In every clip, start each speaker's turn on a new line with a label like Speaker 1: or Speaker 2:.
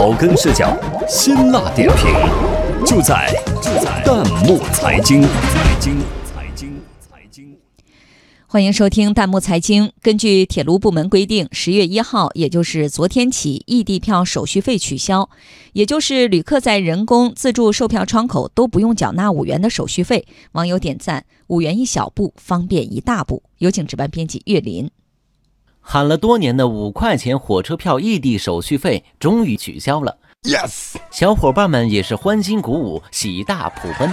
Speaker 1: 草根视角，辛辣点评，就在就在弹幕财经。财经财经财经，
Speaker 2: 欢迎收听弹幕财经。根据铁路部门规定，十月一号，也就是昨天起，异地票手续费取消，也就是旅客在人工、自助售票窗口都不用缴纳五元的手续费。网友点赞：五元一小步，方便一大步。有请值班编辑岳林。
Speaker 3: 喊了多年的五块钱火车票异地手续费终于取消了，yes！小伙伴们也是欢欣鼓舞，喜大普奔。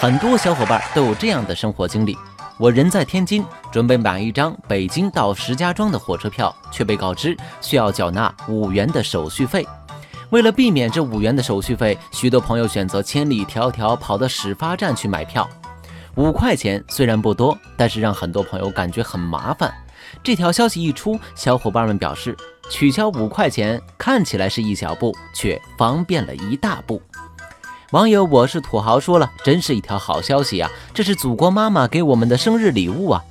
Speaker 3: 很多小伙伴都有这样的生活经历：我人在天津，准备买一张北京到石家庄的火车票，却被告知需要缴纳五元的手续费。为了避免这五元的手续费，许多朋友选择千里迢迢跑到始发站去买票。五块钱虽然不多，但是让很多朋友感觉很麻烦。这条消息一出，小伙伴们表示，取消五块钱看起来是一小步，却方便了一大步。网友我是土豪说了，真是一条好消息啊！这是祖国妈妈给我们的生日礼物啊！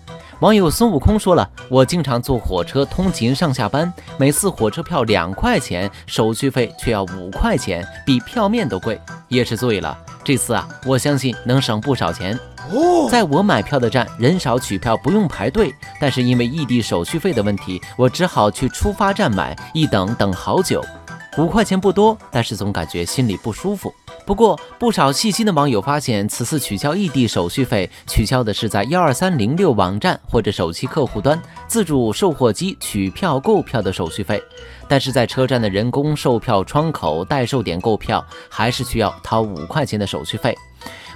Speaker 3: 网友孙悟空说了，我经常坐火车通勤上下班，每次火车票两块钱，手续费却要五块钱，比票面都贵，也是醉了。这次啊，我相信能省不少钱。在我买票的站，人少取票不用排队，但是因为异地手续费的问题，我只好去出发站买，一等等好久。五块钱不多，但是总感觉心里不舒服。不过，不少细心的网友发现，此次取消异地手续费，取消的是在幺二三零六网站或者手机客户端自助售货机取票购票的手续费，但是在车站的人工售票窗口代售点购票，还是需要掏五块钱的手续费。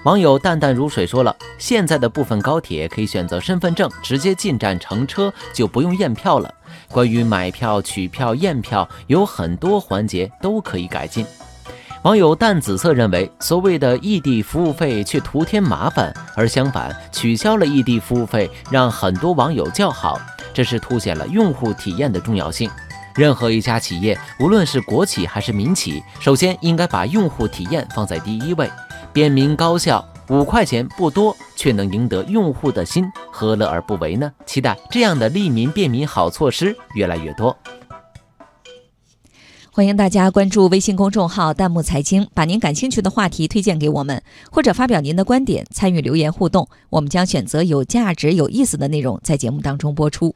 Speaker 3: 网友淡淡如水说了，现在的部分高铁可以选择身份证直接进站乘车，就不用验票了。关于买票、取票、验票，有很多环节都可以改进。网友淡紫色认为，所谓的异地服务费却徒添麻烦，而相反，取消了异地服务费，让很多网友叫好，这是凸显了用户体验的重要性。任何一家企业，无论是国企还是民企，首先应该把用户体验放在第一位。便民高效，五块钱不多，却能赢得用户的心，何乐而不为呢？期待这样的利民便民好措施越来越多。
Speaker 2: 欢迎大家关注微信公众号“弹幕财经”，把您感兴趣的话题推荐给我们，或者发表您的观点，参与留言互动，我们将选择有价值、有意思的内容在节目当中播出。